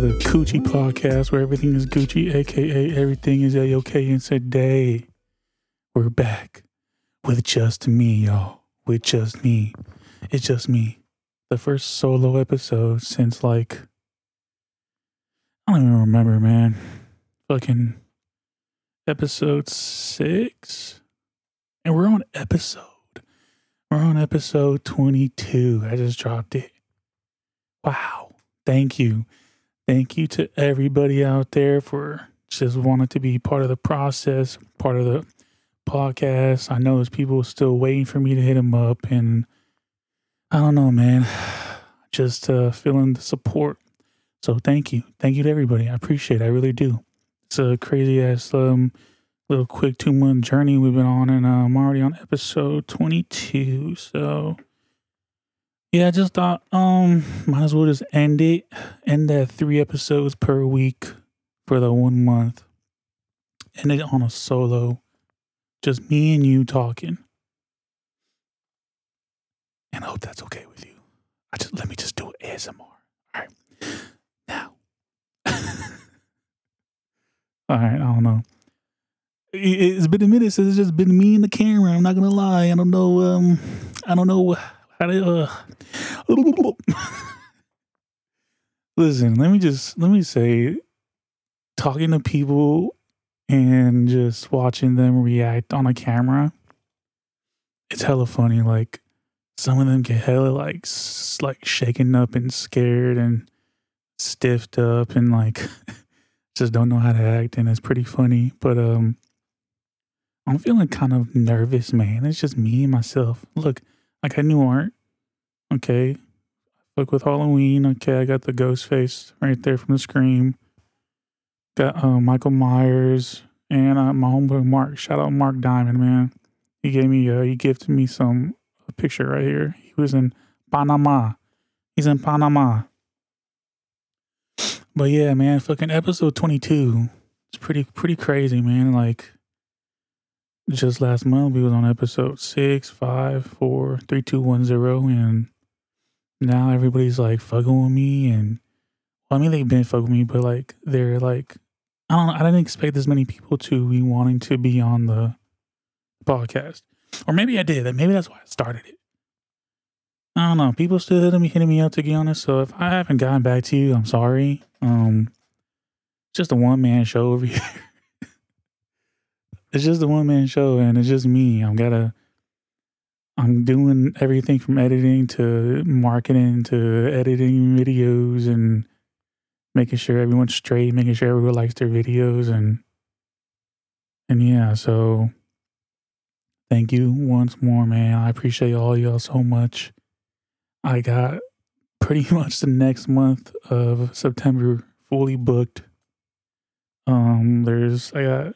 to the Cuji Podcast, where everything is Gucci, aka everything is a okay. And today, we're back with just me, y'all. With just me. It's just me. The first solo episode since like I don't even remember, man. Fucking episode six, and we're on episode. We're on episode twenty-two. I just dropped it. Wow. Thank you. Thank you to everybody out there for just wanting to be part of the process, part of the podcast. I know there's people still waiting for me to hit them up, and I don't know, man. Just uh, feeling the support. So thank you, thank you to everybody. I appreciate. it. I really do. It's a crazy ass um, little quick two month journey we've been on, and uh, I'm already on episode 22. So yeah, I just thought um might as well just end it. End that three episodes per week for the one month. End it on a solo. Just me and you talking. And I hope that's okay with you. I just let me just do it ASMR. All right. Now. All right, I don't know. It- It's been a minute since it's just been me and the camera. I'm not gonna lie. I don't know. Um, I don't know Uh, Listen, let me just let me say, talking to people and just watching them react on a camera, it's hella funny. Like some of them get hella like like shaken up and scared and stiffed up and like just don't know how to act, and it's pretty funny. But um, I'm feeling kind of nervous, man. It's just me and myself. Look, like I knew art. Okay. Fuck with Halloween. Okay, I got the ghost face right there from the Scream. Got uh, Michael Myers and uh, my homeboy Mark. Shout out Mark Diamond, man. He gave me, uh, he gifted me some a picture right here. He was in Panama. He's in Panama. But yeah, man, fucking episode 22. It's pretty, pretty crazy, man. Like, just last month we was on episode six, five, four, three, two, one, zero, and now everybody's like fucking with me and well, I mean they've been fucking with me, but like they're like I don't I didn't expect this many people to be wanting to be on the podcast. Or maybe I did. Maybe that's why I started it. I don't know. People still hitting me hitting me up to get honest. So if I haven't gotten back to you, I'm sorry. Um just a one man show over here. It's just a one man show and it's just me. I'm gotta I'm doing everything from editing to marketing to editing videos and making sure everyone's straight, making sure everyone likes their videos and and yeah, so thank you once more, man. I appreciate all y'all so much. I got pretty much the next month of September fully booked. Um there's I got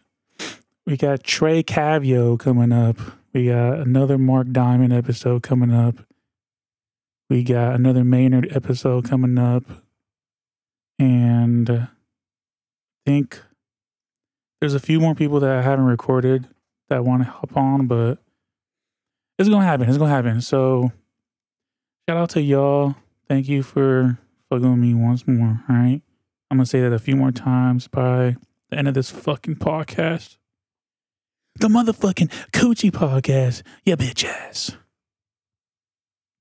we got Trey Cavio coming up. We got another Mark Diamond episode coming up. We got another Maynard episode coming up. And uh, I think there's a few more people that I haven't recorded that want to hop on, but it's going to happen. It's going to happen. So shout out to y'all. Thank you for fucking me once more. All right. I'm going to say that a few more times by the end of this fucking podcast the motherfucking Cuji podcast. Yeah, bitch ass.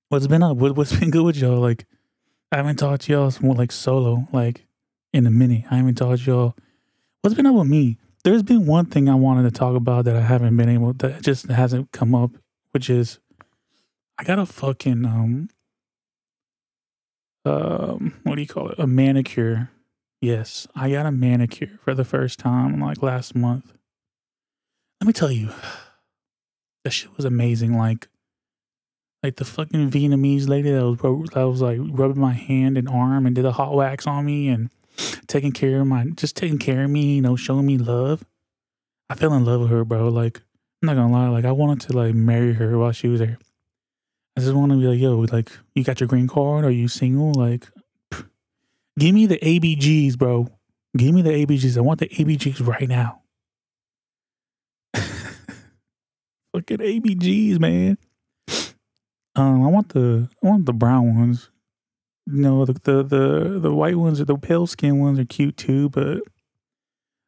What's been up? What, what's been good with y'all? Like, I haven't talked to y'all more like solo, like in a minute. I haven't talked to y'all. What's been up with me? There's been one thing I wanted to talk about that I haven't been able that just hasn't come up, which is I got a fucking um um what do you call it? A manicure. Yes, I got a manicure for the first time like last month let me tell you, that shit was amazing. Like, like the fucking Vietnamese lady that was that was like rubbing my hand and arm and did a hot wax on me and taking care of my just taking care of me, you know, showing me love. I fell in love with her, bro. Like, I'm not gonna lie, like I wanted to like marry her while she was there. I just want to be like, yo, like, you got your green card? Are you single? Like, pff, give me the ABGs, bro. Give me the ABGs. I want the ABGs right now. Fucking ABGs, man. Um, I want the I want the brown ones. Know, the the the, the white ones or the pale skin ones are cute too, but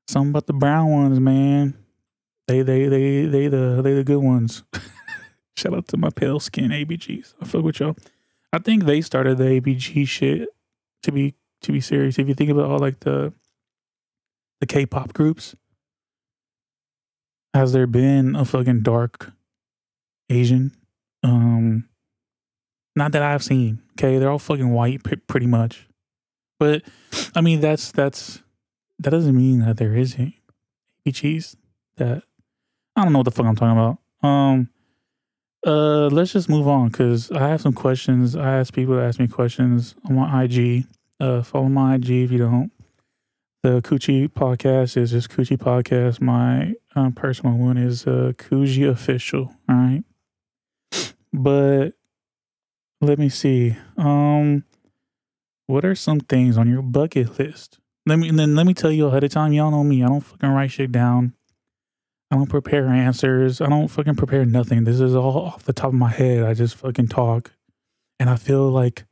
something about the brown ones, man. They they they they the they the good ones. Shout out to my pale skin ABGs. I fuck with y'all. I think they started the ABG shit. To be to be serious, if you think about all like the the K-pop groups, has there been a fucking dark Asian? Um, not that I've seen. Okay, they're all fucking white, p- pretty much. But I mean, that's that's that doesn't mean that there isn't cheese that I don't know what the fuck I'm talking about. Um, uh, let's just move on because I have some questions. I ask people to ask me questions on my IG. Uh, follow my IG if you don't. The Cuji podcast is just Cuji podcast. My um, personal one is uh, Cuji official. All right, but let me see. Um, what are some things on your bucket list? Let me and then let me tell you ahead of time. Y'all know me. I don't fucking write shit down. I don't prepare answers. I don't fucking prepare nothing. This is all off the top of my head. I just fucking talk, and I feel like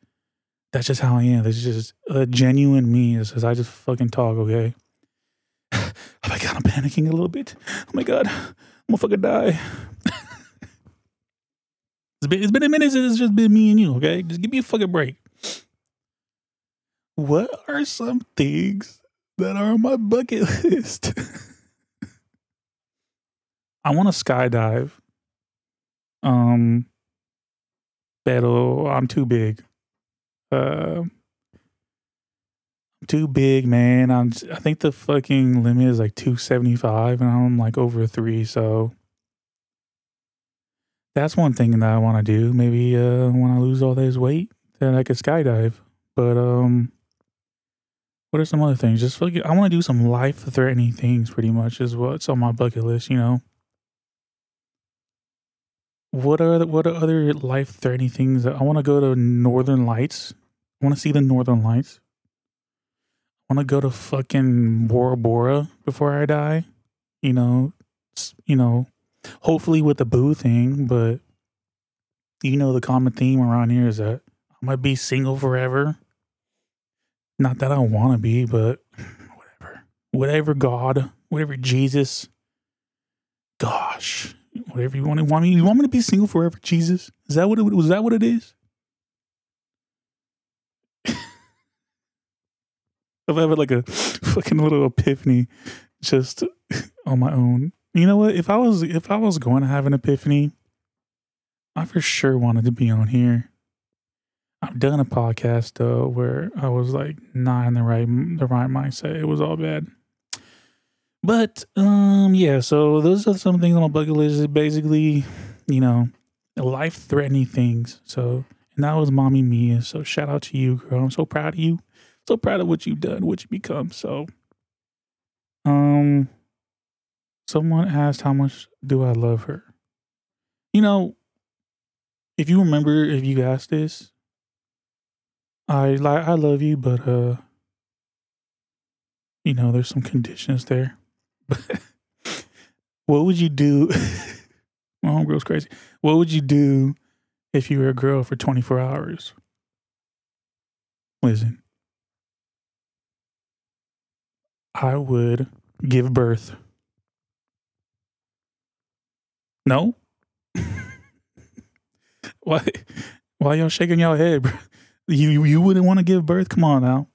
that's just how I am. This is just a genuine me. Is I just fucking talk. Okay. oh my god, I'm panicking a little bit. Oh my god, I'm gonna fucking die. it's been it's been a minute since it's just been me and you. Okay, just give me a fucking break. What are some things that are on my bucket list? I want to skydive. Um, pero I'm too big. Uh, too big, man. I'm. I think the fucking limit is like two seventy five, and I'm like over three. So that's one thing that I want to do. Maybe uh, when I lose all this weight, then I could skydive. But um, what are some other things? Just I want to do some life threatening things. Pretty much is what's on my bucket list. You know. What are the, what are other life threatening things? I want to go to Northern Lights. I want to see the Northern Lights. I want to go to fucking Bora Bora before I die. You know, you know, hopefully with the boo thing, but you know the common theme around here is that I might be single forever. Not that I want to be, but whatever. Whatever God, whatever Jesus. Gosh, whatever you want to want me. You want me to be single forever, Jesus? Is that what it was? That what it is? I've had like a fucking little epiphany, just on my own. You know what? If I was if I was going to have an epiphany, I for sure wanted to be on here. I've done a podcast though where I was like not in the right the right mindset. It was all bad. But um yeah, so those are some things on my bucket list. Basically, you know, life threatening things. So and that was mommy Mia. So shout out to you, girl. I'm so proud of you. So proud of what you've done, what you become. So um someone asked how much do I love her? You know, if you remember if you asked this, I like I love you, but uh you know, there's some conditions there. what would you do? My homegirl's crazy. What would you do if you were a girl for 24 hours? Listen, I would give birth. No? why? Why y'all shaking y'all head, bro? You you wouldn't want to give birth? Come on now.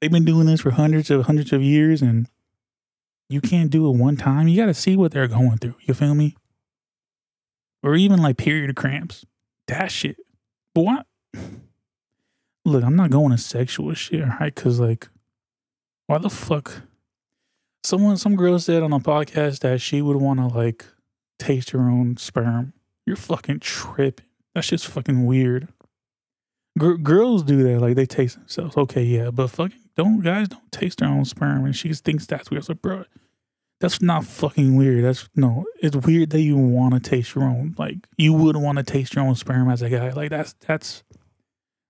They've been doing this for hundreds of hundreds of years, and you can't do it one time. You got to see what they're going through. You feel me? Or even like period cramps. That shit. But what? Look, I'm not going to sexual shit, right? Because like, why the fuck? Someone, some girl said on a podcast that she would want to like taste her own sperm. You're fucking tripping. That's just fucking weird. G- girls do that, like they taste themselves. Okay, yeah, but fucking don't guys don't taste their own sperm, and she thinks that's weird. So, bro, that's not fucking weird. That's no, it's weird that you want to taste your own. Like you would want to taste your own sperm as a guy. Like that's that's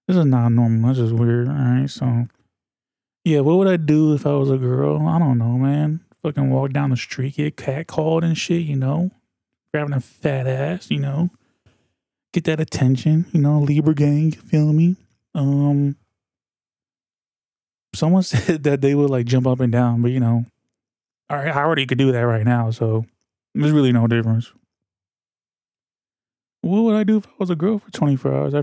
this is not normal. That's just weird. All right, so yeah, what would I do if I was a girl? I don't know, man. Fucking walk down the street, get catcalled and shit. You know, grabbing a fat ass. You know, get that attention. You know, Libra gang. Feel me? Um, someone said that they would like jump up and down, but you know, I already could do that right now, so there's really no difference. What would I do if I was a girl for 24 hours? I,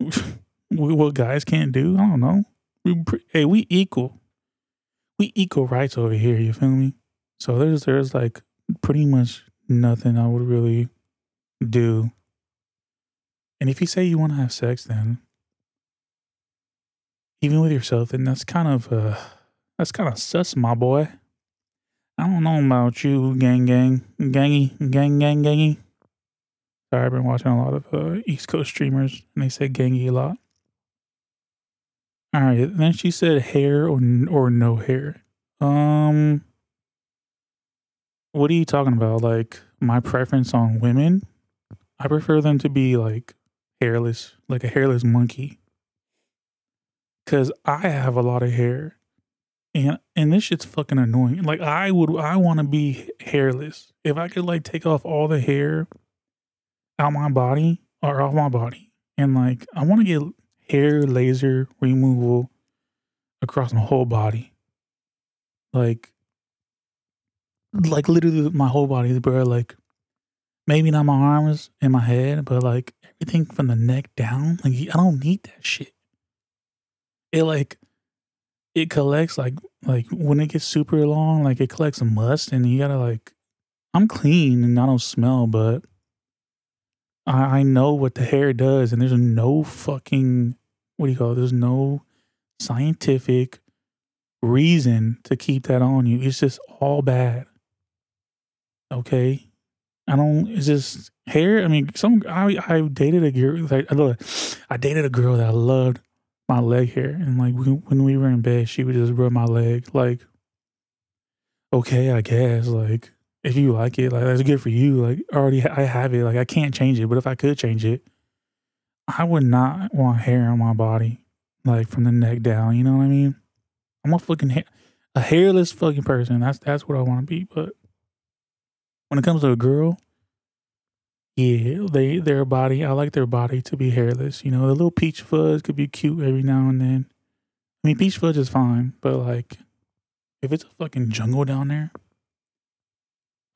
what guys can't do? I don't know. We, hey, we equal. We equal rights over here. You feel me? So there's there's like pretty much nothing I would really do. And if you say you want to have sex, then even with yourself, then that's kind of uh that's kind of sus, my boy. I don't know about you, gang, gang, gangy, gang, gang, gangy. Sorry, I've been watching a lot of uh, East Coast streamers, and they say gangy a lot. All right, then she said hair or or no hair. Um, what are you talking about? Like my preference on women? I prefer them to be like hairless, like a hairless monkey. Cause I have a lot of hair. And and this shit's fucking annoying. Like I would I want to be hairless. If I could like take off all the hair out my body or off my body and like I want to get hair laser removal across my whole body. Like like literally my whole body, bro. Like maybe not my arms and my head, but like everything from the neck down. Like I don't need that shit. It like it collects like like when it gets super long, like it collects must, and you gotta like. I'm clean and I don't smell, but I, I know what the hair does, and there's no fucking what do you call it? There's no scientific reason to keep that on you. It's just all bad. Okay, I don't. It's just hair. I mean, some I I dated a girl. Like I, dated a girl that loved my leg hair, and like when we were in bed, she would just rub my leg. Like, okay, I guess. Like, if you like it, like that's good for you. Like, already I have it. Like, I can't change it, but if I could change it, I would not want hair on my body, like from the neck down. You know what I mean? I'm a fucking a hairless fucking person. That's that's what I want to be. But when it comes to a girl, yeah, they their body. I like their body to be hairless. You know, the little peach fuzz could be cute every now and then. I mean, peach fuzz is fine, but like, if it's a fucking jungle down there,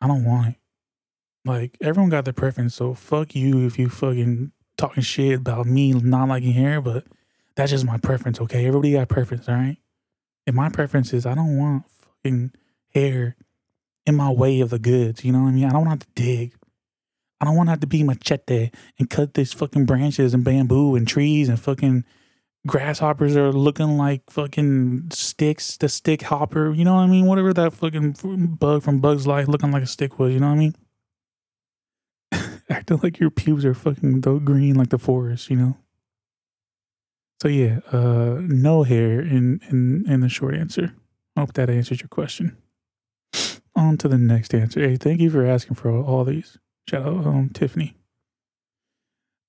I don't want it. Like, everyone got their preference, so fuck you if you fucking talking shit about me not liking hair, but that's just my preference, okay? Everybody got preference, all right? And my preference is I don't want fucking hair in my way of the goods. You know what I mean? I don't want to dig. I don't want to have to be machete and cut these fucking branches and bamboo and trees and fucking grasshoppers are looking like fucking sticks. The stick hopper, you know what I mean? Whatever that fucking bug from Bugs Life looking like a stick was, you know what I mean? Acting like your pubes are fucking green like the forest, you know? So yeah, uh, no hair in, in, in the short answer. Hope that answers your question. On to the next answer. Hey, thank you for asking for all, all these. Shout out um, Tiffany.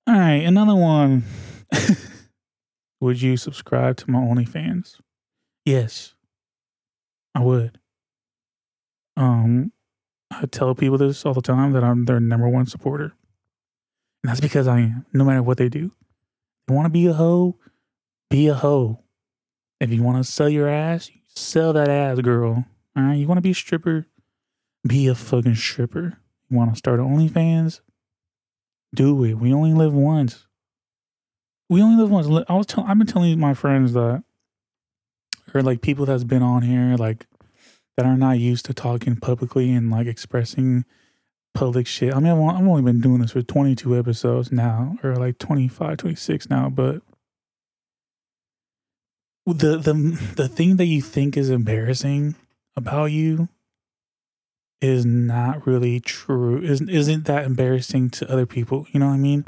All right, another one. would you subscribe to my OnlyFans? Yes, I would. Um, I tell people this all the time that I'm their number one supporter. And that's because I am, no matter what they do. You want to be a hoe, be a hoe. If you want to sell your ass, sell that ass, girl. All right, you want to be a stripper, be a fucking stripper. You want to start OnlyFans? Do it. We only live once. We only live once. I was telling. I've been telling my friends that, or like people that's been on here, like that are not used to talking publicly and like expressing public shit. I mean, I've, only been doing this for 22 episodes now, or like 25, 26 now, but the the the thing that you think is embarrassing about you is not really true. Isn't isn't that embarrassing to other people? You know what I mean?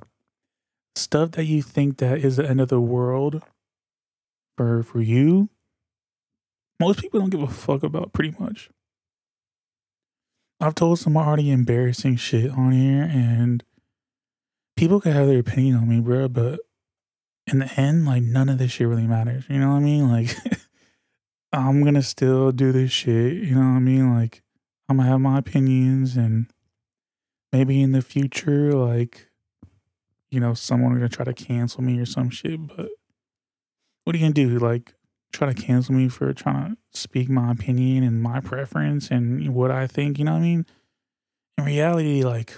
Stuff that you think that is the end of the world for for you, most people don't give a fuck about pretty much. I've told some already embarrassing shit on here and people can have their opinion on me, bro, but in the end, like none of this shit really matters. You know what I mean? Like I'm gonna still do this shit, you know what I mean? Like I'm gonna have my opinions, and maybe in the future, like, you know, someone gonna try to cancel me or some shit. But what are you gonna do? Like try to cancel me for trying to speak my opinion and my preference and what I think, you know what I mean? In reality, like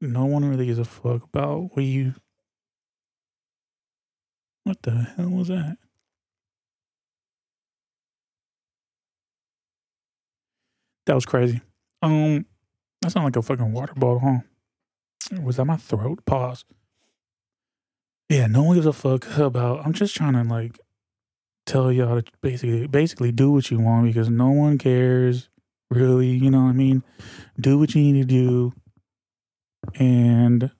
no one really gives a fuck about what you what the hell was that? That was crazy. Um, that sounded like a fucking water bottle, huh? Was that my throat? Pause. Yeah, no one gives a fuck about. I'm just trying to like tell y'all to basically basically do what you want because no one cares really. You know what I mean? Do what you need to do, and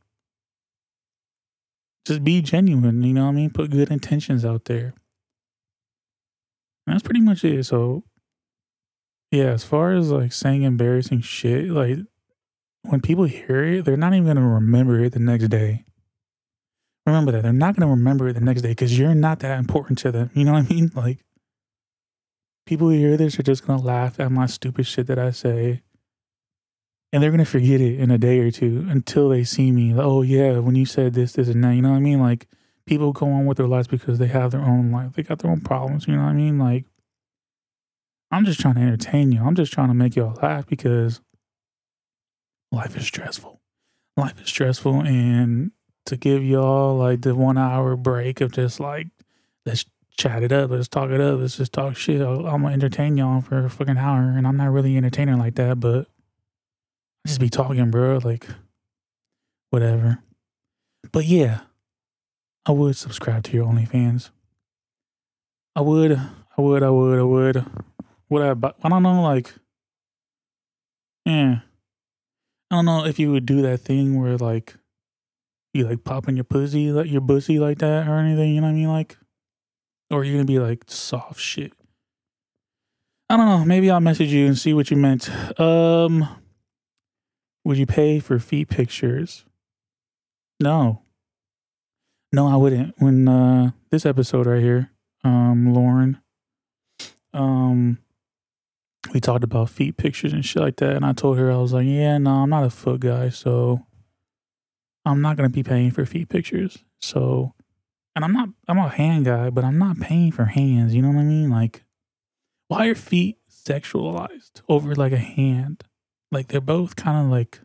just be genuine. You know what I mean? Put good intentions out there. And that's pretty much it. So yeah, as far as like saying embarrassing shit, like when people hear it, they're not even gonna remember it the next day. Remember that they're not gonna remember it the next day because you're not that important to them. You know what I mean? Like people who hear this are just gonna laugh at my stupid shit that I say, and they're gonna forget it in a day or two until they see me. Like, oh yeah, when you said this, this, and that. You know what I mean? Like people go on with their lives because they have their own life. They got their own problems. You know what I mean? Like I'm just trying to entertain you. I'm just trying to make y'all laugh because life is stressful. Life is stressful. And to give y'all like the one hour break of just like, let's chat it up, let's talk it up, let's just talk shit. I'm gonna entertain y'all for a fucking hour. And I'm not really entertaining like that, but just be talking, bro. Like, whatever. But yeah, I would subscribe to your OnlyFans. I would, I would, I would, I would what I, I don't know, like, yeah, I don't know if you would do that thing where like you like popping your pussy, like your pussy like that or anything. You know what I mean? Like, or you're gonna be like soft shit. I don't know. Maybe I'll message you and see what you meant. Um, would you pay for feet pictures? No. No, I wouldn't. When uh this episode right here, um, Lauren, um, we talked about feet pictures and shit like that. And I told her, I was like, yeah, no, I'm not a foot guy. So I'm not going to be paying for feet pictures. So, and I'm not, I'm a hand guy, but I'm not paying for hands. You know what I mean? Like, why are feet sexualized over like a hand? Like, they're both kind of like,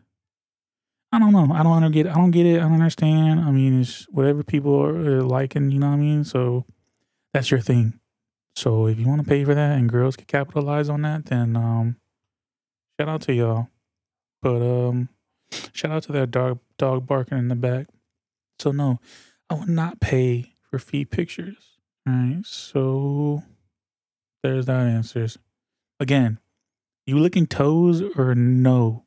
I don't know. I don't get. I don't get it. I don't understand. I mean, it's whatever people are liking. You know what I mean? So that's your thing. So if you want to pay for that and girls can capitalize on that, then um, shout out to y'all. But um, shout out to that dog dog barking in the back. So no, I will not pay for feed pictures. All right. So there's that answers. Again, you licking toes or no?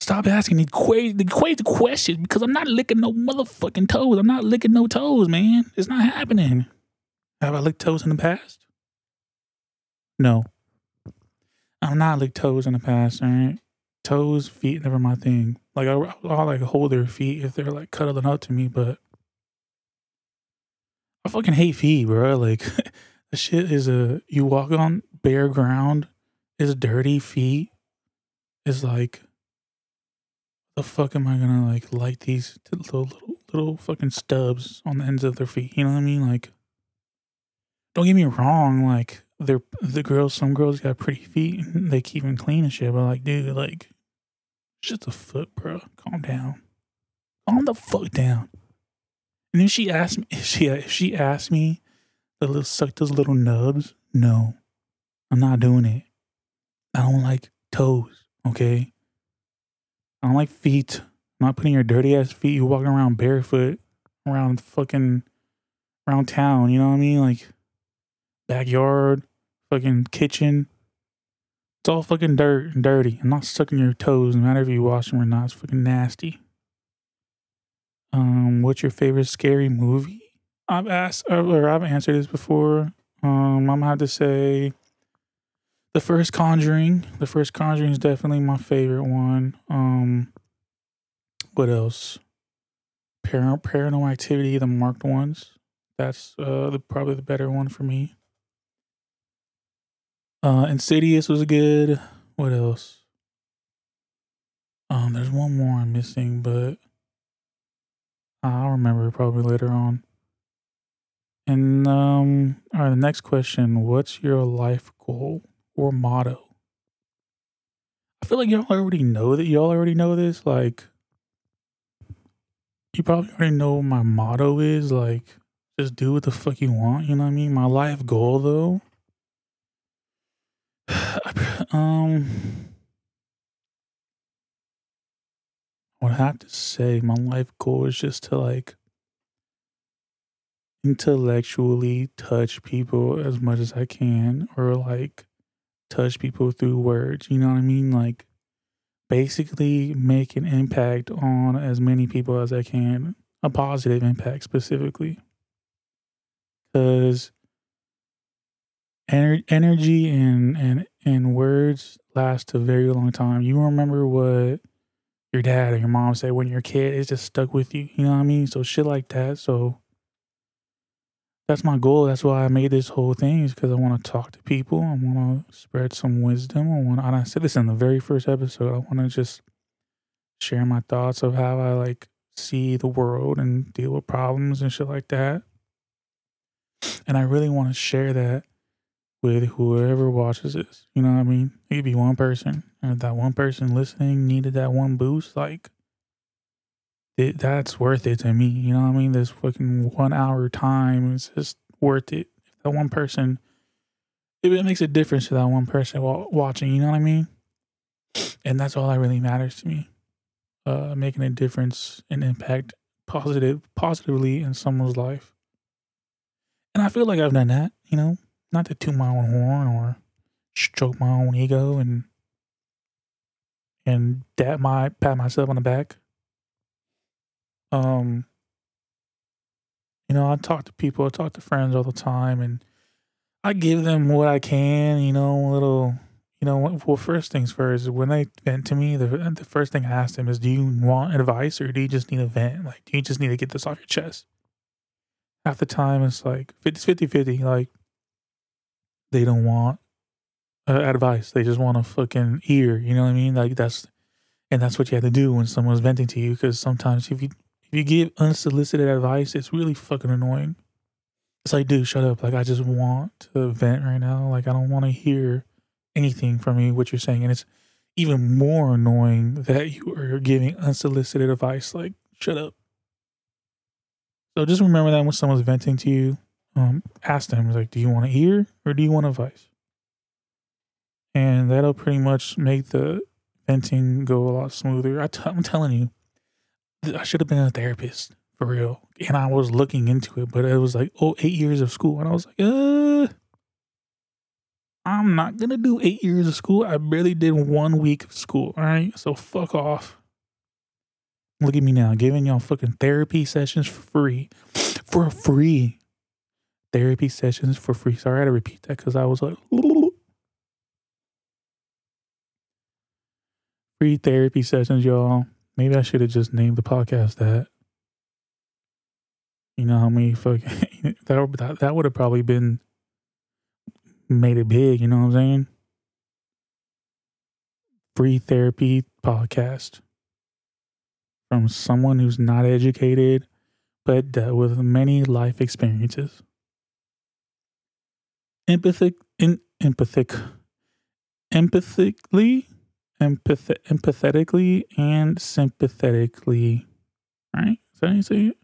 Stop asking the crazy, crazy questions because I'm not licking no motherfucking toes. I'm not licking no toes, man. It's not happening. Have I licked toes in the past? No. I'm not licked toes in the past, all right? Toes, feet, never my thing. Like, I, I'll like hold their feet if they're like cuddling up to me, but I fucking hate feet, bro. Like, the shit is a, you walk on bare ground, it's dirty feet. It's like, the fuck am I gonna like like these little, little little fucking stubs on the ends of their feet? You know what I mean? Like, don't get me wrong, like they're the girls, some girls got pretty feet and they keep them clean and shit, but like, dude, like, just a foot, bro. Calm down. Calm the fuck down. And then she asked me, if she if she asked me to little suck those little nubs, no, I'm not doing it. I don't like toes. Okay. I don't like feet. I'm not putting your dirty ass feet. You walking around barefoot around fucking around town. You know what I mean? Like backyard, fucking kitchen. It's all fucking dirt and dirty. I'm not sucking your toes, no matter if you wash them or not. It's fucking nasty. Um, what's your favorite scary movie? I've asked or I've answered this before. Um, I'm gonna have to say the first Conjuring. The first Conjuring is definitely my favorite one. Um, what else? Par- Paranormal Activity, the marked ones. That's uh the, probably the better one for me. Uh, Insidious was good. What else? Um, there's one more I'm missing, but I'll remember probably later on. And um, all right, the next question: What's your life goal or motto? I feel like y'all already know that. Y'all already know this. Like, you probably already know what my motto is. Like, just do what the fuck you want. You know what I mean? My life goal, though. Um, I would have to say my life goal is just to like intellectually touch people as much as I can, or like touch people through words. You know what I mean? Like basically make an impact on as many people as I can, a positive impact specifically. Because ener- energy and, and, and words last a very long time. You remember what your dad or your mom said when you're a kid, it's just stuck with you. You know what I mean? So shit like that. So that's my goal. That's why I made this whole thing is because I want to talk to people. I want to spread some wisdom. I want, and I said this in the very first episode. I want to just share my thoughts of how I like see the world and deal with problems and shit like that. And I really want to share that with whoever watches this. You know what I mean? It could be one person, and if that one person listening needed that one boost, like it, that's worth it to me. You know what I mean? This fucking one hour time is just worth it. If that one person, if it makes a difference to that one person while watching, you know what I mean? And that's all that really matters to me. Uh, making a difference and impact positive, positively in someone's life. And I feel like I've done that, you know, not to toot my own horn or stroke my own ego and and dap my pat myself on the back um, you know, I talk to people, I talk to friends all the time, and I give them what I can. You know, a little. You know, well, first things first. When they vent to me, the the first thing I ask them is, "Do you want advice, or do you just need a vent? Like, do you just need to get this off your chest?" Half the time, it's like 50 50. Like, they don't want uh, advice. They just want a fucking ear. You know what I mean? Like that's, and that's what you have to do when someone's venting to you. Because sometimes if you if you give unsolicited advice, it's really fucking annoying. It's like, dude, shut up. Like, I just want to vent right now. Like, I don't want to hear anything from you, what you're saying. And it's even more annoying that you are giving unsolicited advice. Like, shut up. So just remember that when someone's venting to you, um, ask them, like, do you want to hear or do you want advice? And that'll pretty much make the venting go a lot smoother. i t- I'm telling you, I should have been a therapist for real. And I was looking into it, but it was like, oh, eight years of school. And I was like, uh, I'm not going to do eight years of school. I barely did one week of school. All right. So fuck off. Look at me now, giving y'all fucking therapy sessions for free. For free. Therapy sessions for free. Sorry, I had to repeat that because I was like, free therapy sessions, y'all. Maybe I should have just named the podcast that. You know how many fucking that that, that would have probably been made it big. You know what I'm saying? Free therapy podcast from someone who's not educated but dealt with many life experiences. Empathic, in, empathic, empathically empath- empathetically and sympathetically. Right? Is that how you say it?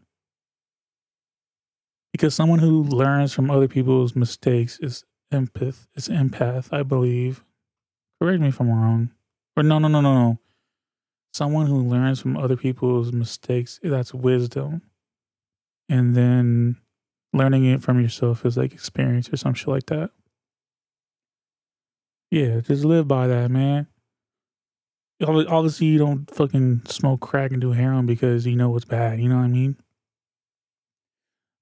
Because someone who learns from other people's mistakes is empath. Is empath, I believe. Correct me if I'm wrong. Or no, no, no, no, no. Someone who learns from other people's mistakes, that's wisdom. And then learning it from yourself is like experience or some shit like that. Yeah, just live by that, man obviously you don't fucking smoke crack and do heroin because you know what's bad. You know what I mean?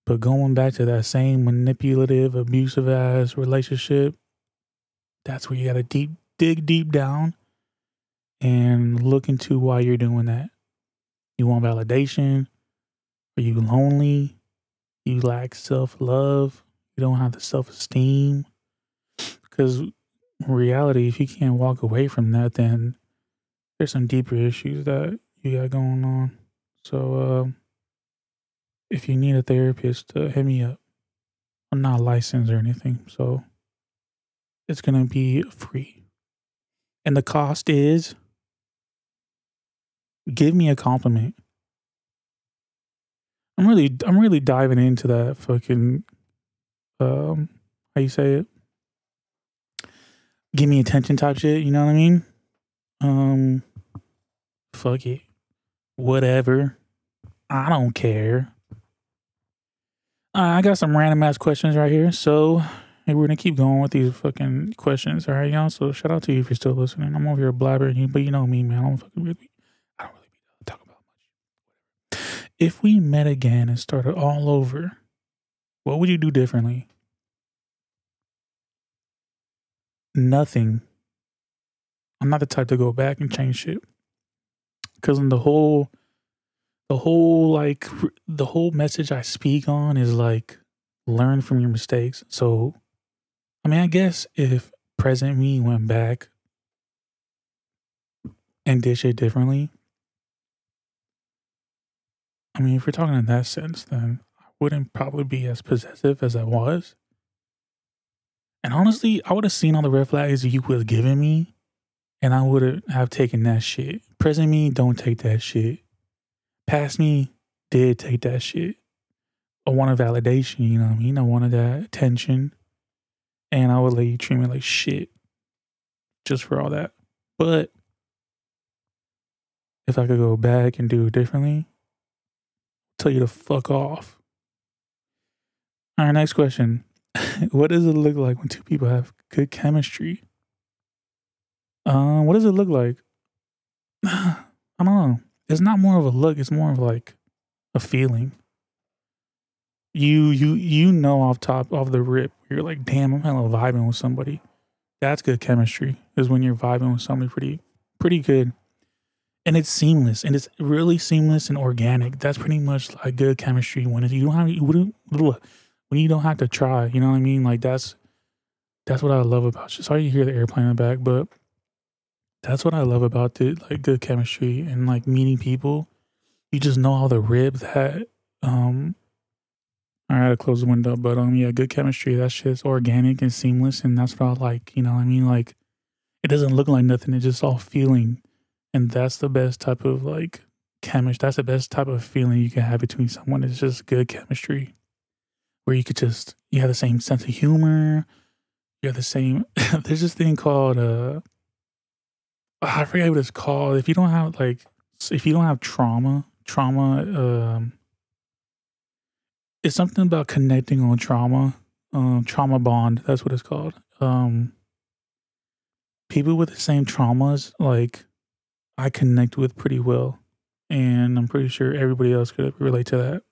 But going back to that same manipulative, abusive ass relationship, that's where you got to deep dig deep down and look into why you're doing that. You want validation? Are you lonely? You lack self love? You don't have the self esteem? Because in reality, if you can't walk away from that, then there's some deeper issues that you got going on. So, uh, if you need a therapist, uh, hit me up. I'm not licensed or anything, so it's gonna be free. And the cost is give me a compliment. I'm really I'm really diving into that fucking um how you say it? Give me attention type shit, you know what I mean? Um fuck it. Whatever. I don't care. Uh, I got some random ass questions right here. So hey, we're gonna keep going with these fucking questions. All right, y'all. So shout out to you if you're still listening. I'm over here blabbering you, but you know me, man. I don't fucking really I don't really talk about much. If we met again and started all over, what would you do differently? Nothing. I'm not the type to go back and change shit. Cause in the whole the whole like the whole message I speak on is like learn from your mistakes. So I mean, I guess if present me went back and did shit differently, I mean, if we're talking in that sense, then I wouldn't probably be as possessive as I was. And honestly, I would have seen all the red flags you was giving me, and I would have taken that shit. Present me, don't take that shit past me did take that shit. I wanted validation, you know what I mean? I wanted that attention. And I would let you treat me like shit just for all that. But if I could go back and do it differently, tell you to fuck off. All right, next question. what does it look like when two people have good chemistry? Um, what does it look like? I don't know it's not more of a look, it's more of like a feeling. You you you know off top off the rip, you're like, damn, I'm hella vibing with somebody. That's good chemistry. Is when you're vibing with somebody pretty pretty good. And it's seamless and it's really seamless and organic. That's pretty much like good chemistry when you don't have you wouldn't when you don't have to try, you know what I mean? Like that's that's what I love about you. Sorry you hear the airplane in the back, but that's what I love about the like good chemistry and like meeting people. You just know all the rib that um I gotta close the window, but um yeah, good chemistry. That shit's organic and seamless and that's what I like, you know what I mean? Like it doesn't look like nothing, it's just all feeling. And that's the best type of like chemistry. That's the best type of feeling you can have between someone. It's just good chemistry. Where you could just you have the same sense of humor. You have the same there's this thing called uh I forget what it's called. If you don't have like, if you don't have trauma, trauma, um, it's something about connecting on trauma, um, trauma bond. That's what it's called. Um, people with the same traumas, like I connect with pretty well, and I'm pretty sure everybody else could relate to that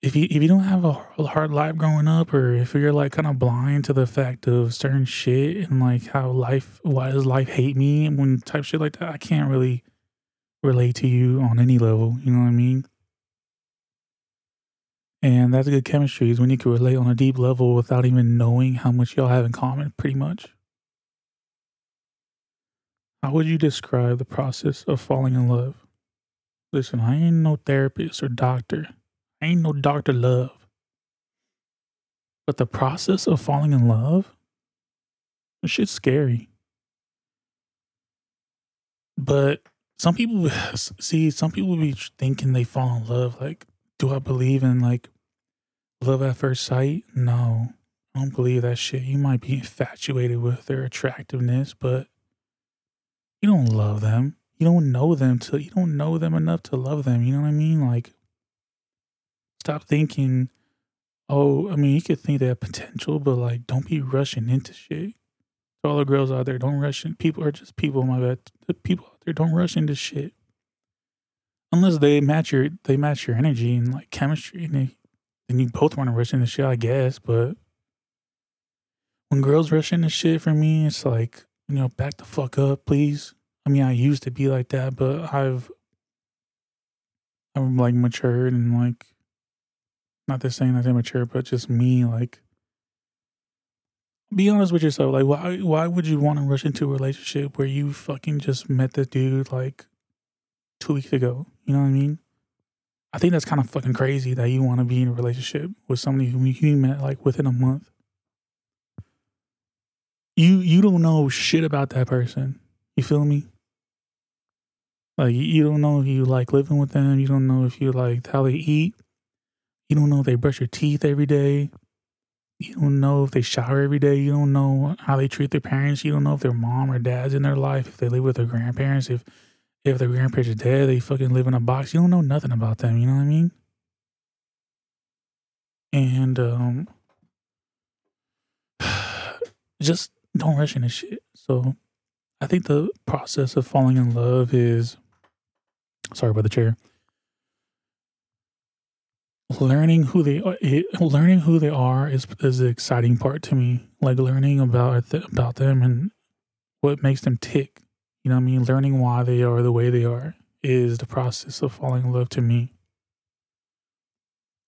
if you if you don't have a hard life growing up, or if you're like kind of blind to the fact of certain shit and like how life, why does life hate me And when type shit like that, I can't really relate to you on any level. You know what I mean? And that's good chemistry is when you can relate on a deep level without even knowing how much y'all have in common, pretty much. How would you describe the process of falling in love? Listen, I ain't no therapist or doctor I ain't no Dr. Love. But the process of falling in love, this shit's scary. But some people see, some people be thinking they fall in love. Like, do I believe in like love at first sight? No, I don't believe that shit. You might be infatuated with their attractiveness, but you don't love them. You don't know them to you don't know them enough to love them. You know what I mean? Like stop thinking, oh, I mean, you could think they have potential, but like, don't be rushing into shit. To all the girls out there, don't rush in. People are just people, my bad. The people out there, don't rush into shit. Unless they match your, they match your energy and like chemistry, and they, then you both want to rush into shit, I guess. But when girls rush into shit for me, it's like, you know, back the fuck up, please. I mean, I used to be like that, but I've, I'm like matured and like not this saying that's immature, but just me, like be honest with yourself. Like why why would you want to rush into a relationship where you fucking just met the dude like two weeks ago? You know what I mean? I think that's kind of fucking crazy that you want to be in a relationship with somebody who you met like within a month. You you don't know shit about that person. You feel me? Like you don't know if you like living with them. You don't know if you like how they eat. You don't know if they brush your teeth every day. You don't know if they shower every day. You don't know how they treat their parents. You don't know if their mom or dad's in their life. If they live with their grandparents. If if their grandparents are dead, they fucking live in a box. You don't know nothing about them. You know what I mean? And um, just don't rush into shit. So I think the process of falling in love is sorry about the chair. Learning who they are, learning who they are is is the exciting part to me. Like learning about about them and what makes them tick. You know what I mean? Learning why they are the way they are is the process of falling in love to me.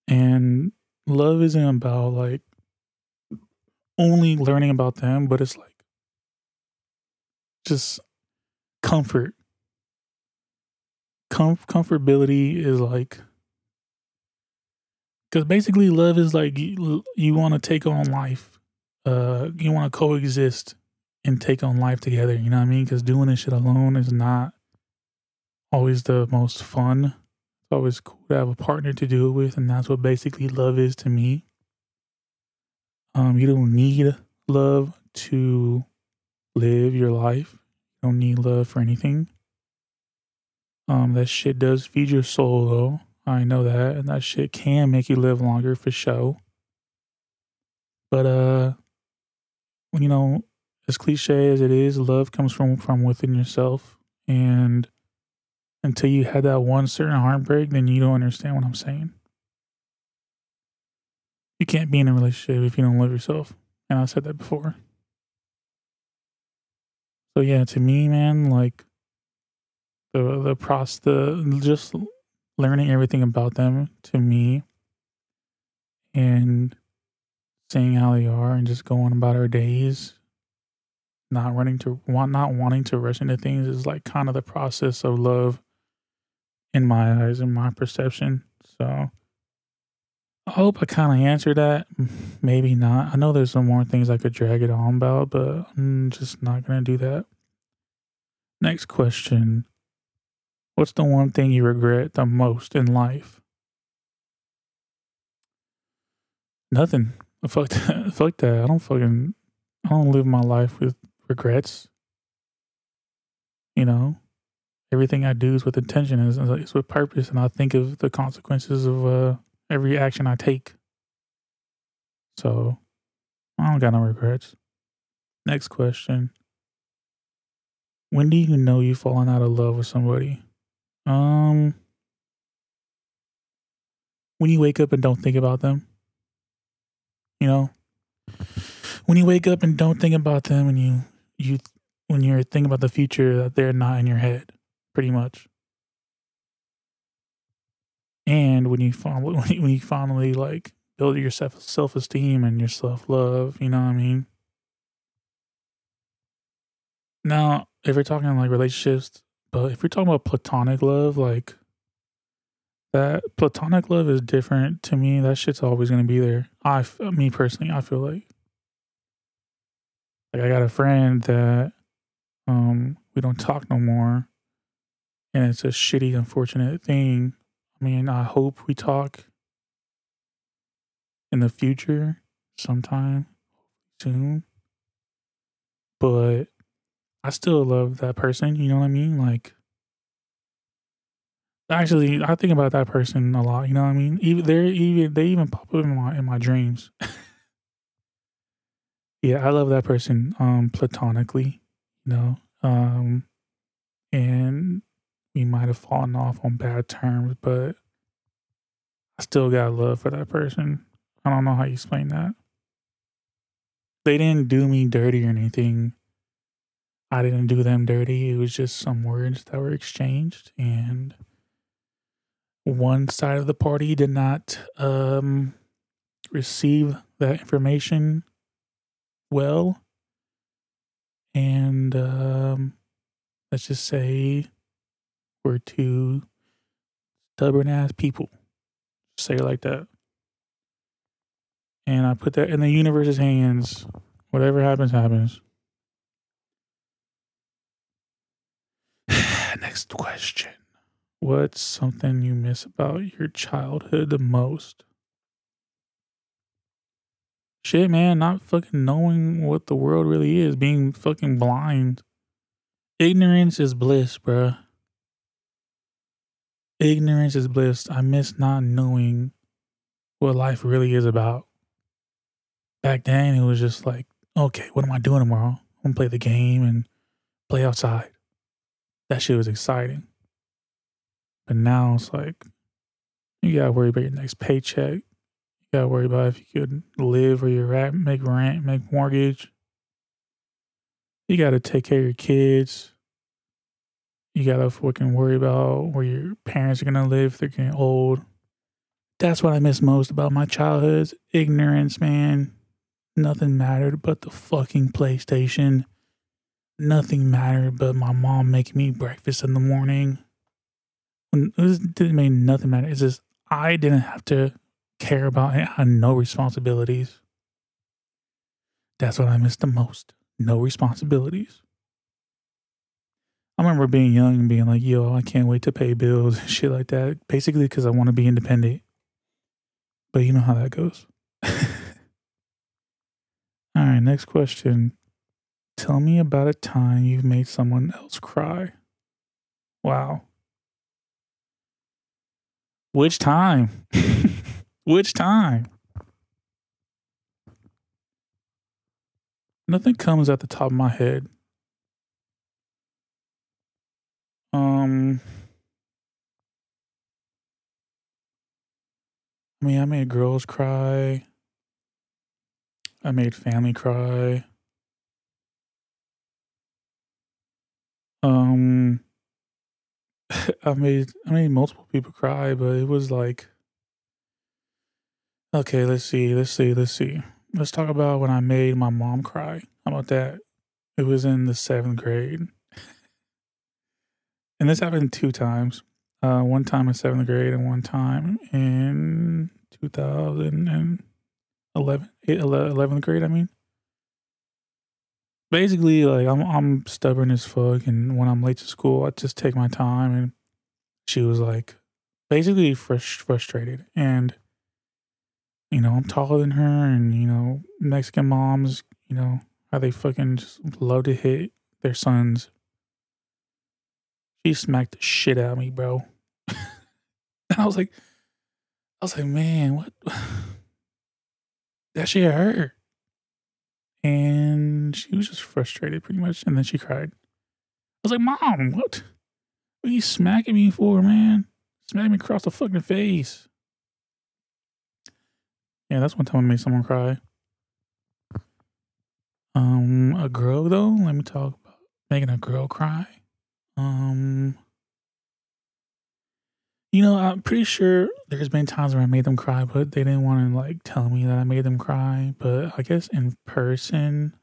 And love isn't about like only learning about them, but it's like just comfort. Com- comfortability is like because basically love is like you, you want to take on life uh you want to coexist and take on life together you know what i mean? Because doing this shit alone is not always the most fun. It's always cool to have a partner to do it with and that's what basically love is to me um you don't need love to live your life. You don't need love for anything. Um, that shit does feed your soul though. I know that, and that shit can make you live longer for sure. But uh, you know, as cliche as it is, love comes from from within yourself, and until you had that one certain heartbreak, then you don't understand what I'm saying. You can't be in a relationship if you don't love yourself, and I said that before. So yeah, to me, man, like the the process, the just learning everything about them to me, and seeing how they are, and just going about our days, not running to want, not wanting to rush into things is like kind of the process of love, in my eyes, in my perception. So. I hope I kind of answered that. Maybe not. I know there's some more things I could drag it on about, but I'm just not going to do that. Next question What's the one thing you regret the most in life? Nothing. Fuck that. Fuck that. I don't fucking. I don't live my life with regrets. You know, everything I do is with intention. Is it's with purpose, and I think of the consequences of uh, every action I take. So I don't got no regrets. Next question. When do you know you've fallen out of love with somebody? Um when you wake up and don't think about them. You know? When you wake up and don't think about them and you you when you're thinking about the future that they're not in your head, pretty much and when you finally when you finally like build your self esteem and your self love, you know what I mean. Now, if we're talking like relationships, but if we're talking about platonic love, like that platonic love is different to me. That shit's always gonna be there. I, me personally, I feel like like I got a friend that um we don't talk no more, and it's a shitty, unfortunate thing mean, I hope we talk in the future sometime soon. But I still love that person, you know what I mean? Like actually I think about that person a lot, you know what I mean? Even they're even they even pop up in my in my dreams. yeah, I love that person um platonically, you know. Um and we might have fallen off on bad terms, but I still got love for that person. I don't know how you explain that. They didn't do me dirty or anything. I didn't do them dirty. It was just some words that were exchanged and one side of the party did not um, receive that information well. And um, let's just say we're too stubborn ass people. Say it like that. And I put that in the universe's hands. Whatever happens, happens. Next question. What's something you miss about your childhood the most? Shit, man, not fucking knowing what the world really is, being fucking blind. Ignorance is bliss, bruh. Ignorance is bliss. I miss not knowing what life really is about. Back then, it was just like, okay, what am I doing tomorrow? I'm gonna play the game and play outside. That shit was exciting. But now it's like, you gotta worry about your next paycheck. You gotta worry about if you could live where you're at, make rent, make mortgage. You gotta take care of your kids. You gotta fucking worry about where your parents are gonna live if they're getting old. That's what I miss most about my childhood. Ignorance, man. Nothing mattered but the fucking PlayStation. Nothing mattered but my mom making me breakfast in the morning. It was, didn't mean nothing matter. It's just I didn't have to care about it. I had no responsibilities. That's what I miss the most. No responsibilities. I remember being young and being like, yo, I can't wait to pay bills and shit like that. Basically, because I want to be independent. But you know how that goes. All right, next question. Tell me about a time you've made someone else cry. Wow. Which time? Which time? Nothing comes at the top of my head. Um, I mean, I made girls cry. I made family cry. Um, I made I made multiple people cry, but it was like, okay, let's see, let's see, let's see. Let's talk about when I made my mom cry. How about that? It was in the seventh grade, and this happened two times. Uh, one time in seventh grade, and one time in 2011, 11th grade. I mean basically like I'm I'm stubborn as fuck, and when I'm late to school, I just take my time. And she was like, basically frust- frustrated, and you know I'm taller than her, and you know Mexican moms, you know how they fucking just love to hit their sons. She smacked the shit out of me, bro. and I was like, I was like, man, what? that shit hurt. And she was just frustrated pretty much and then she cried. I was like mom what? What are you smacking me for man? Smacking me across the fucking face. Yeah that's one time i made someone cry. Um a girl though let me talk about making a girl cry um you know, I'm pretty sure there's been times where I made them cry, but they didn't want to like tell me that I made them cry. But I guess in person,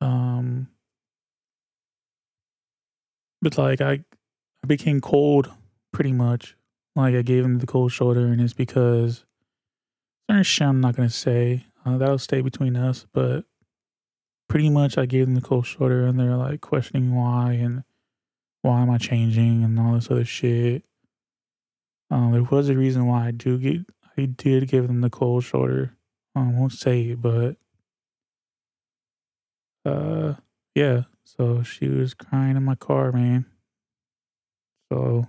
um, but like I, I became cold pretty much. Like I gave them the cold shoulder, and it's because certain shit I'm not gonna say. Uh, that'll stay between us. But pretty much, I gave them the cold shoulder, and they're like questioning why and why am I changing and all this other shit. Um, there was a reason why I do get I did give them the cold shoulder. I won't say it, but uh yeah. So she was crying in my car, man. So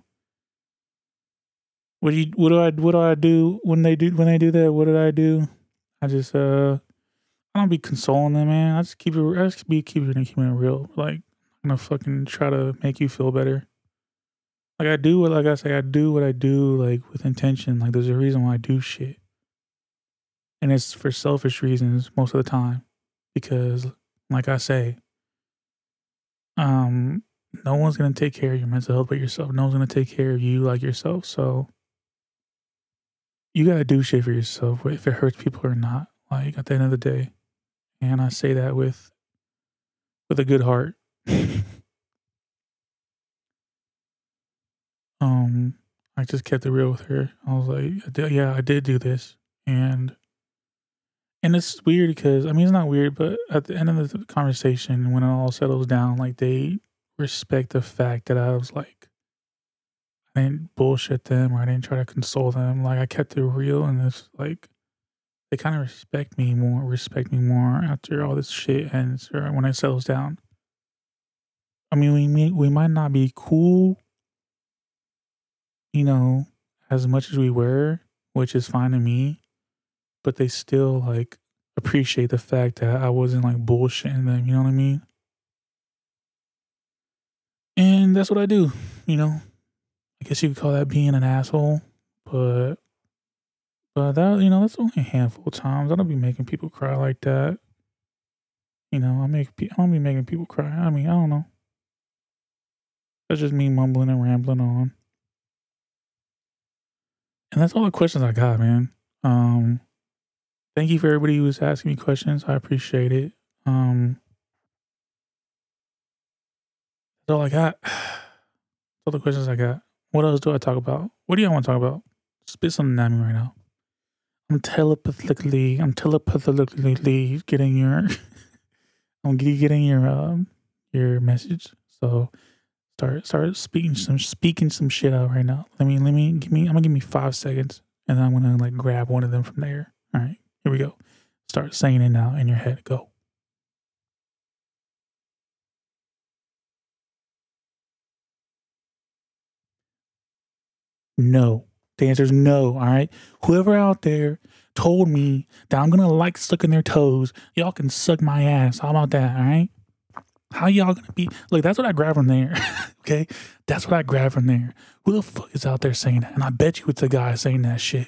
what do you what do I what do I do when they do when they do that? What did I do? I just uh I don't be consoling them, man. I just keep it I just be keeping it it real. Like I'm gonna fucking try to make you feel better. Like I do what like I say, I do what I do like with intention. Like there's a reason why I do shit. And it's for selfish reasons most of the time. Because like I say, um, no one's gonna take care of your mental health but yourself. No one's gonna take care of you like yourself. So you gotta do shit for yourself, if it hurts people or not. Like at the end of the day. And I say that with with a good heart Um, I just kept it real with her. I was like, yeah, I did do this, and and it's weird because I mean it's not weird, but at the end of the conversation, when it all settles down, like they respect the fact that I was like, I didn't bullshit them or I didn't try to console them. Like I kept it real, and it's like they kind of respect me more, respect me more after all this shit ends or uh, when it settles down. I mean, we may, we might not be cool you know, as much as we were, which is fine to me, but they still like appreciate the fact that I wasn't like bullshitting them, you know what I mean? And that's what I do, you know. I guess you could call that being an asshole, but but that you know, that's only a handful of times. I don't be making people cry like that. You know, I make I don't be making people cry. I mean, I don't know. That's just me mumbling and rambling on. And that's all the questions I got, man. Um, thank you for everybody who was asking me questions. I appreciate it. Um, that's all I got. That's all the questions I got. What else do I talk about? What do y'all want to talk about? Spit something at me right now. I'm telepathically, I'm telepathically getting your, I'm getting your, um, your message. So Start start speaking some speaking some shit out right now. Let me let me give me I'm gonna give me five seconds and then I'm gonna like grab one of them from there. All right, here we go. Start saying it now in your head. Go. No. The answer is no. All right. Whoever out there told me that I'm gonna like sucking their toes, y'all can suck my ass. How about that? All right. How y'all gonna be? Look, that's what I grab from there. okay, that's what I grab from there. Who the fuck is out there saying that? And I bet you it's a guy saying that shit.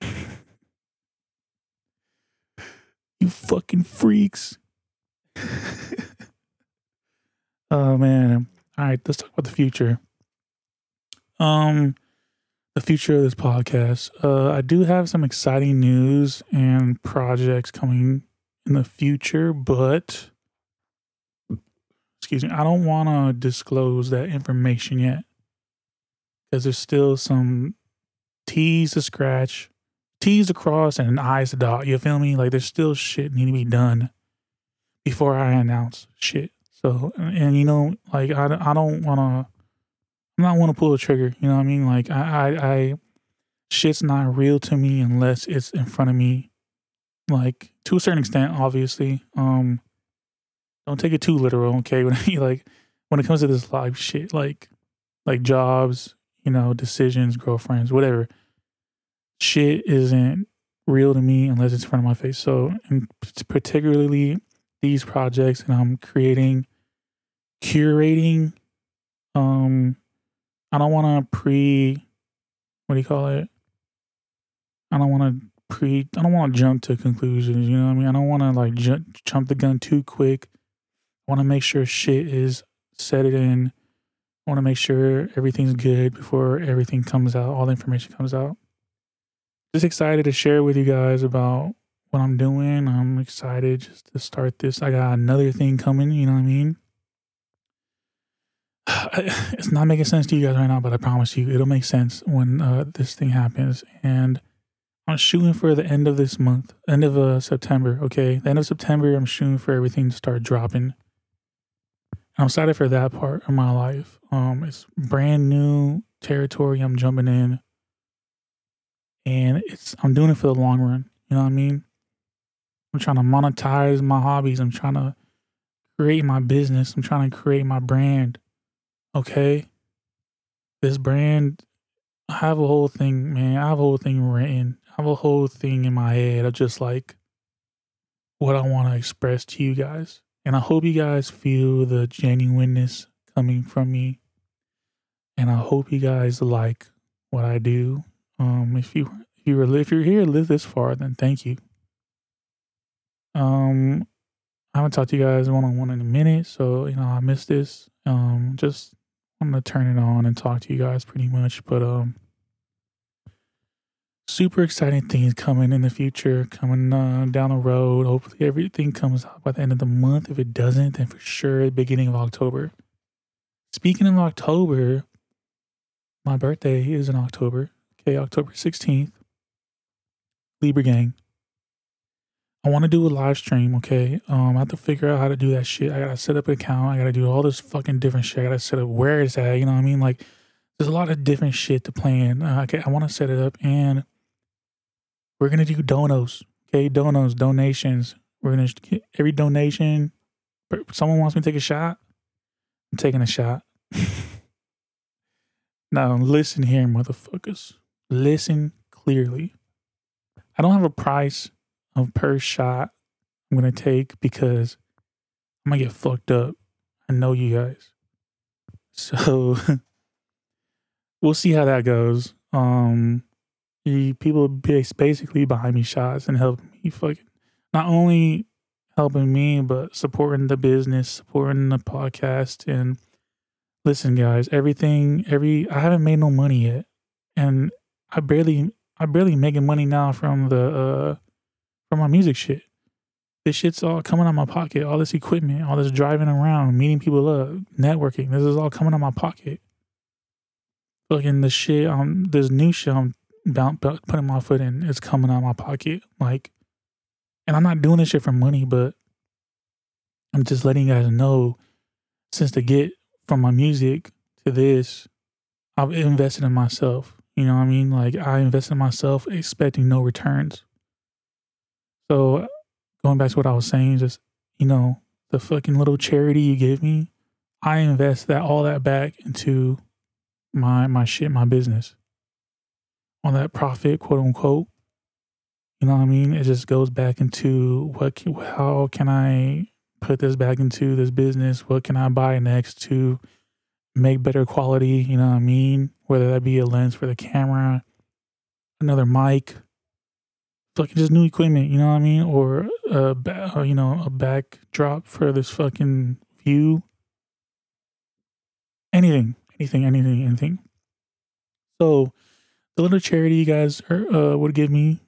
you fucking freaks. oh man. All right, let's talk about the future. Um, the future of this podcast. Uh, I do have some exciting news and projects coming in the future, but excuse me, I don't want to disclose that information yet because there's still some T's to scratch, T's to cross, and I's to dot. You feel me? Like there's still shit need to be done before I announce shit. So, and you know, like I, I don't want to, not want to pull a trigger. You know what I mean? Like I, I, I, shit's not real to me unless it's in front of me. Like to a certain extent, obviously. Um, don't take it too literal, okay? When you like when it comes to this life shit, like like jobs, you know, decisions, girlfriends, whatever. Shit isn't real to me unless it's in front of my face. So, and particularly these projects, and I'm creating, curating. Um, I don't want to pre. What do you call it? I don't want to pre. I don't want to jump to conclusions. You know what I mean? I don't want to like jump jump the gun too quick want to make sure shit is set it in. I want to make sure everything's good before everything comes out, all the information comes out. Just excited to share with you guys about what I'm doing. I'm excited just to start this. I got another thing coming, you know what I mean? It's not making sense to you guys right now, but I promise you it'll make sense when uh, this thing happens. And I'm shooting for the end of this month, end of uh, September. Okay, the end of September, I'm shooting for everything to start dropping. I'm excited for that part of my life. Um, it's brand new territory I'm jumping in, and it's I'm doing it for the long run. You know what I mean? I'm trying to monetize my hobbies. I'm trying to create my business. I'm trying to create my brand. Okay, this brand. I have a whole thing, man. I have a whole thing written. I have a whole thing in my head of just like what I want to express to you guys. And I hope you guys feel the genuineness coming from me. And I hope you guys like what I do. Um, if you if you were if you're here live this far, then thank you. Um, I haven't talked to you guys one on one in a minute, so you know I missed this. Um, just I'm gonna turn it on and talk to you guys pretty much. But um, super exciting things coming in the future, coming uh, down the road. Hopefully, everything comes out by the end of the month. If it doesn't, then for sure, beginning of October. Speaking of October, my birthday is in October. Okay, October 16th. Libra Gang. I want to do a live stream, okay? Um, I have to figure out how to do that shit. I gotta set up an account. I gotta do all this fucking different shit. I gotta set up where it's at. You know what I mean? Like, there's a lot of different shit to plan. Uh, okay, I want to set it up, and we're gonna do donos. Okay, donos, donations. We're gonna get every donation. Someone wants me to take a shot. I'm taking a shot. now listen here, motherfuckers. Listen clearly. I don't have a price of per shot I'm gonna take because I'm gonna get fucked up. I know you guys. So we'll see how that goes. Um the people basically behind me shots and helping me fucking not only helping me but supporting the business, supporting the podcast and listen guys, everything every I haven't made no money yet. And I barely I barely making money now from the uh from my music shit. This shit's all coming out of my pocket. All this equipment, all this driving around, meeting people up, networking. This is all coming out of my pocket. Fucking the shit, um, this new shit I'm putting my foot in is coming out of my pocket. Like, and I'm not doing this shit for money, but I'm just letting you guys know since to get from my music to this, I've invested in myself. You know what I mean? Like I invested in myself expecting no returns. So going back to what I was saying, just you know, the fucking little charity you gave me, I invest that all that back into my my shit, my business. On that profit, quote unquote. You know what I mean? It just goes back into what can, how can I put this back into this business? What can I buy next to make better quality, you know what I mean? Whether that be a lens for the camera, another mic, fucking just new equipment, you know what I mean, or a uh, you know a backdrop for this fucking view. Anything, anything, anything, anything. So, the little charity you guys are, uh, would give me,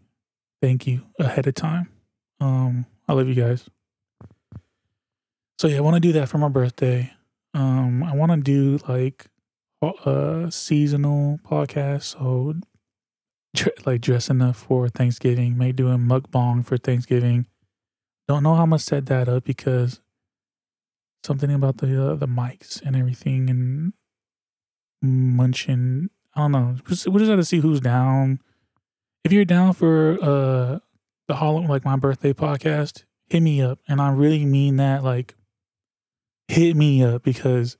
thank you ahead of time. Um, I love you guys. So yeah, I want to do that for my birthday. Um, I want to do like a seasonal podcast. So like dressing up for Thanksgiving, maybe doing mukbang for Thanksgiving. Don't know how I'm gonna set that up because something about the uh, the mics and everything and munching. I don't know. we just to see who's down. If you're down for uh the Halloween, like my birthday podcast, hit me up, and I really mean that. Like, hit me up because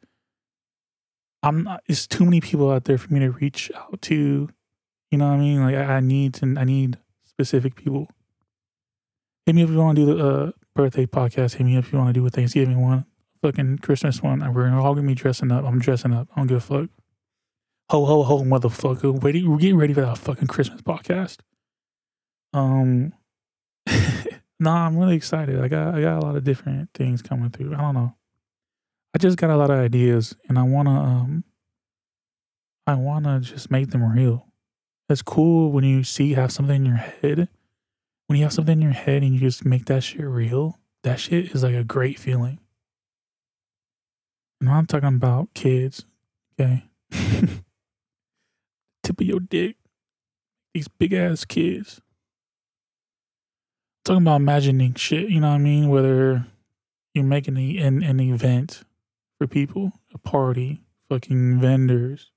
I'm not. It's too many people out there for me to reach out to you know what I mean? Like I, I need to, I need specific people. Hit me if you want to do the uh, birthday podcast. Hit me if you want to do a Thanksgiving one, fucking Christmas one. We're all gonna be dressing up. I'm dressing up. I don't give a fuck. Ho ho ho, motherfucker! Ready? We're getting ready for that fucking Christmas podcast. Um, nah, I'm really excited. I got I got a lot of different things coming through. I don't know. I just got a lot of ideas, and I wanna um, I wanna just make them real. It's cool when you see have something in your head. When you have something in your head and you just make that shit real, that shit is like a great feeling. And I'm talking about kids, okay? Tip of your dick. These big ass kids. I'm talking about imagining shit, you know what I mean? Whether you're making an, an event for people, a party, fucking vendors,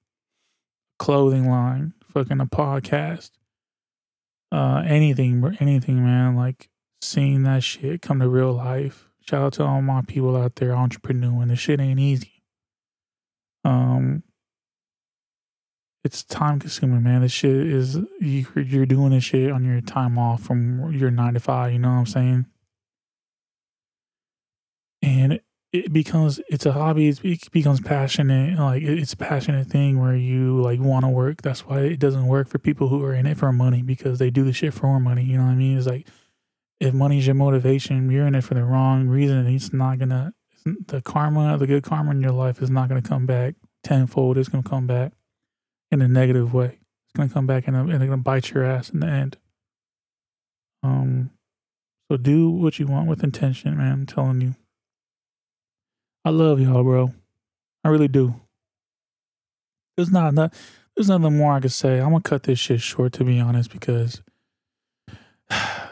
clothing line, fucking a podcast, uh, anything, anything, man. Like seeing that shit come to real life. Shout out to all my people out there entrepreneuring. the shit ain't easy. Um, it's time consuming, man. This shit is you, you're doing this shit on your time off from your nine to five. You know what I'm saying? And it becomes it's a hobby it becomes passionate like it's a passionate thing where you like want to work. That's why it doesn't work for people who are in it for money because they do the shit for money you know what i mean? It's like if money's your motivation you're in it for the wrong reason it's not gonna the karma the good karma in your life is not gonna come back tenfold. It's gonna come back in a negative way. It's gonna come back and it's gonna bite your ass in the end. Um so do what you want with intention man i'm telling you I love y'all, bro. I really do. There's not enough. there's nothing more I could say. I'm gonna cut this shit short to be honest because I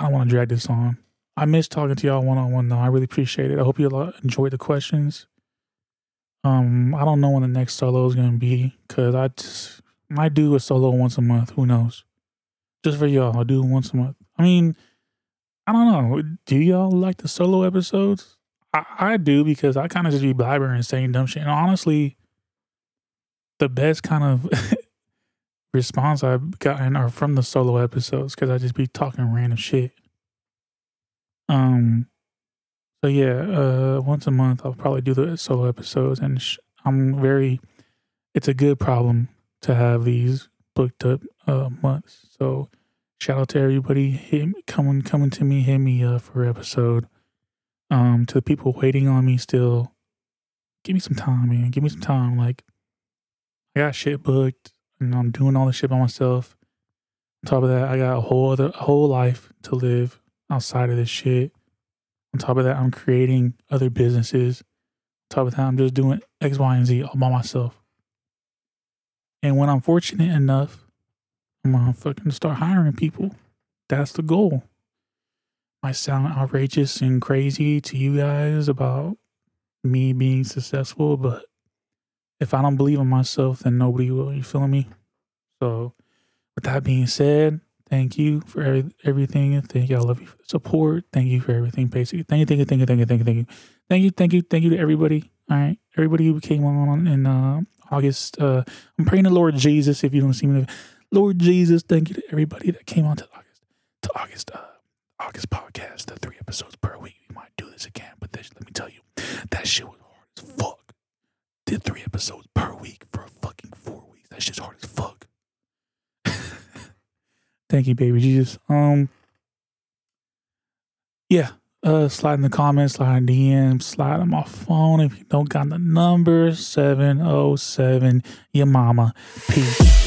don't want to drag this on. I miss talking to y'all one on one though. I really appreciate it. I hope you enjoyed the questions. Um, I don't know when the next solo is gonna be because I just might do a solo once a month. Who knows? Just for y'all, I'll do once a month. I mean, I don't know. Do y'all like the solo episodes? I, I do because I kind of just be blabbering and saying dumb shit. And honestly, the best kind of response I've gotten are from the solo episodes because I just be talking random shit. Um, so yeah, uh, once a month I'll probably do the solo episodes, and sh- I'm very. It's a good problem to have these booked up uh, months. So shout out to everybody hit, coming coming to me, hit me up for episode. Um, to the people waiting on me still, give me some time, man. Give me some time. Like I got shit booked, and I'm doing all the shit by myself. On top of that, I got a whole other a whole life to live outside of this shit. On top of that, I'm creating other businesses. On top of that, I'm just doing X, Y, and Z all by myself. And when I'm fortunate enough, I'm gonna fucking start hiring people. That's the goal. Might sound outrageous and crazy to you guys about me being successful, but if I don't believe in myself, then nobody will. You feeling me? So, with that being said, thank you for every, everything. Thank. I love you for the support. Thank you for everything, basically. Thank you, thank you, thank you, thank you, thank you, thank you. Thank you, thank you, thank you to everybody. All right. Everybody who came on in uh, August. Uh, I'm praying to Lord Jesus if you don't see me. Lord Jesus, thank you to everybody that came on to August to August uh, August podcast, the three episodes per week. We might do this again, but this, let me tell you, that shit was hard as fuck. Did three episodes per week for fucking four weeks. That shit's hard as fuck. Thank you, baby Jesus. Um, yeah. Uh, slide in the comments, slide in DMs, slide on my phone if you don't got the number seven oh seven. Your mama. Peace.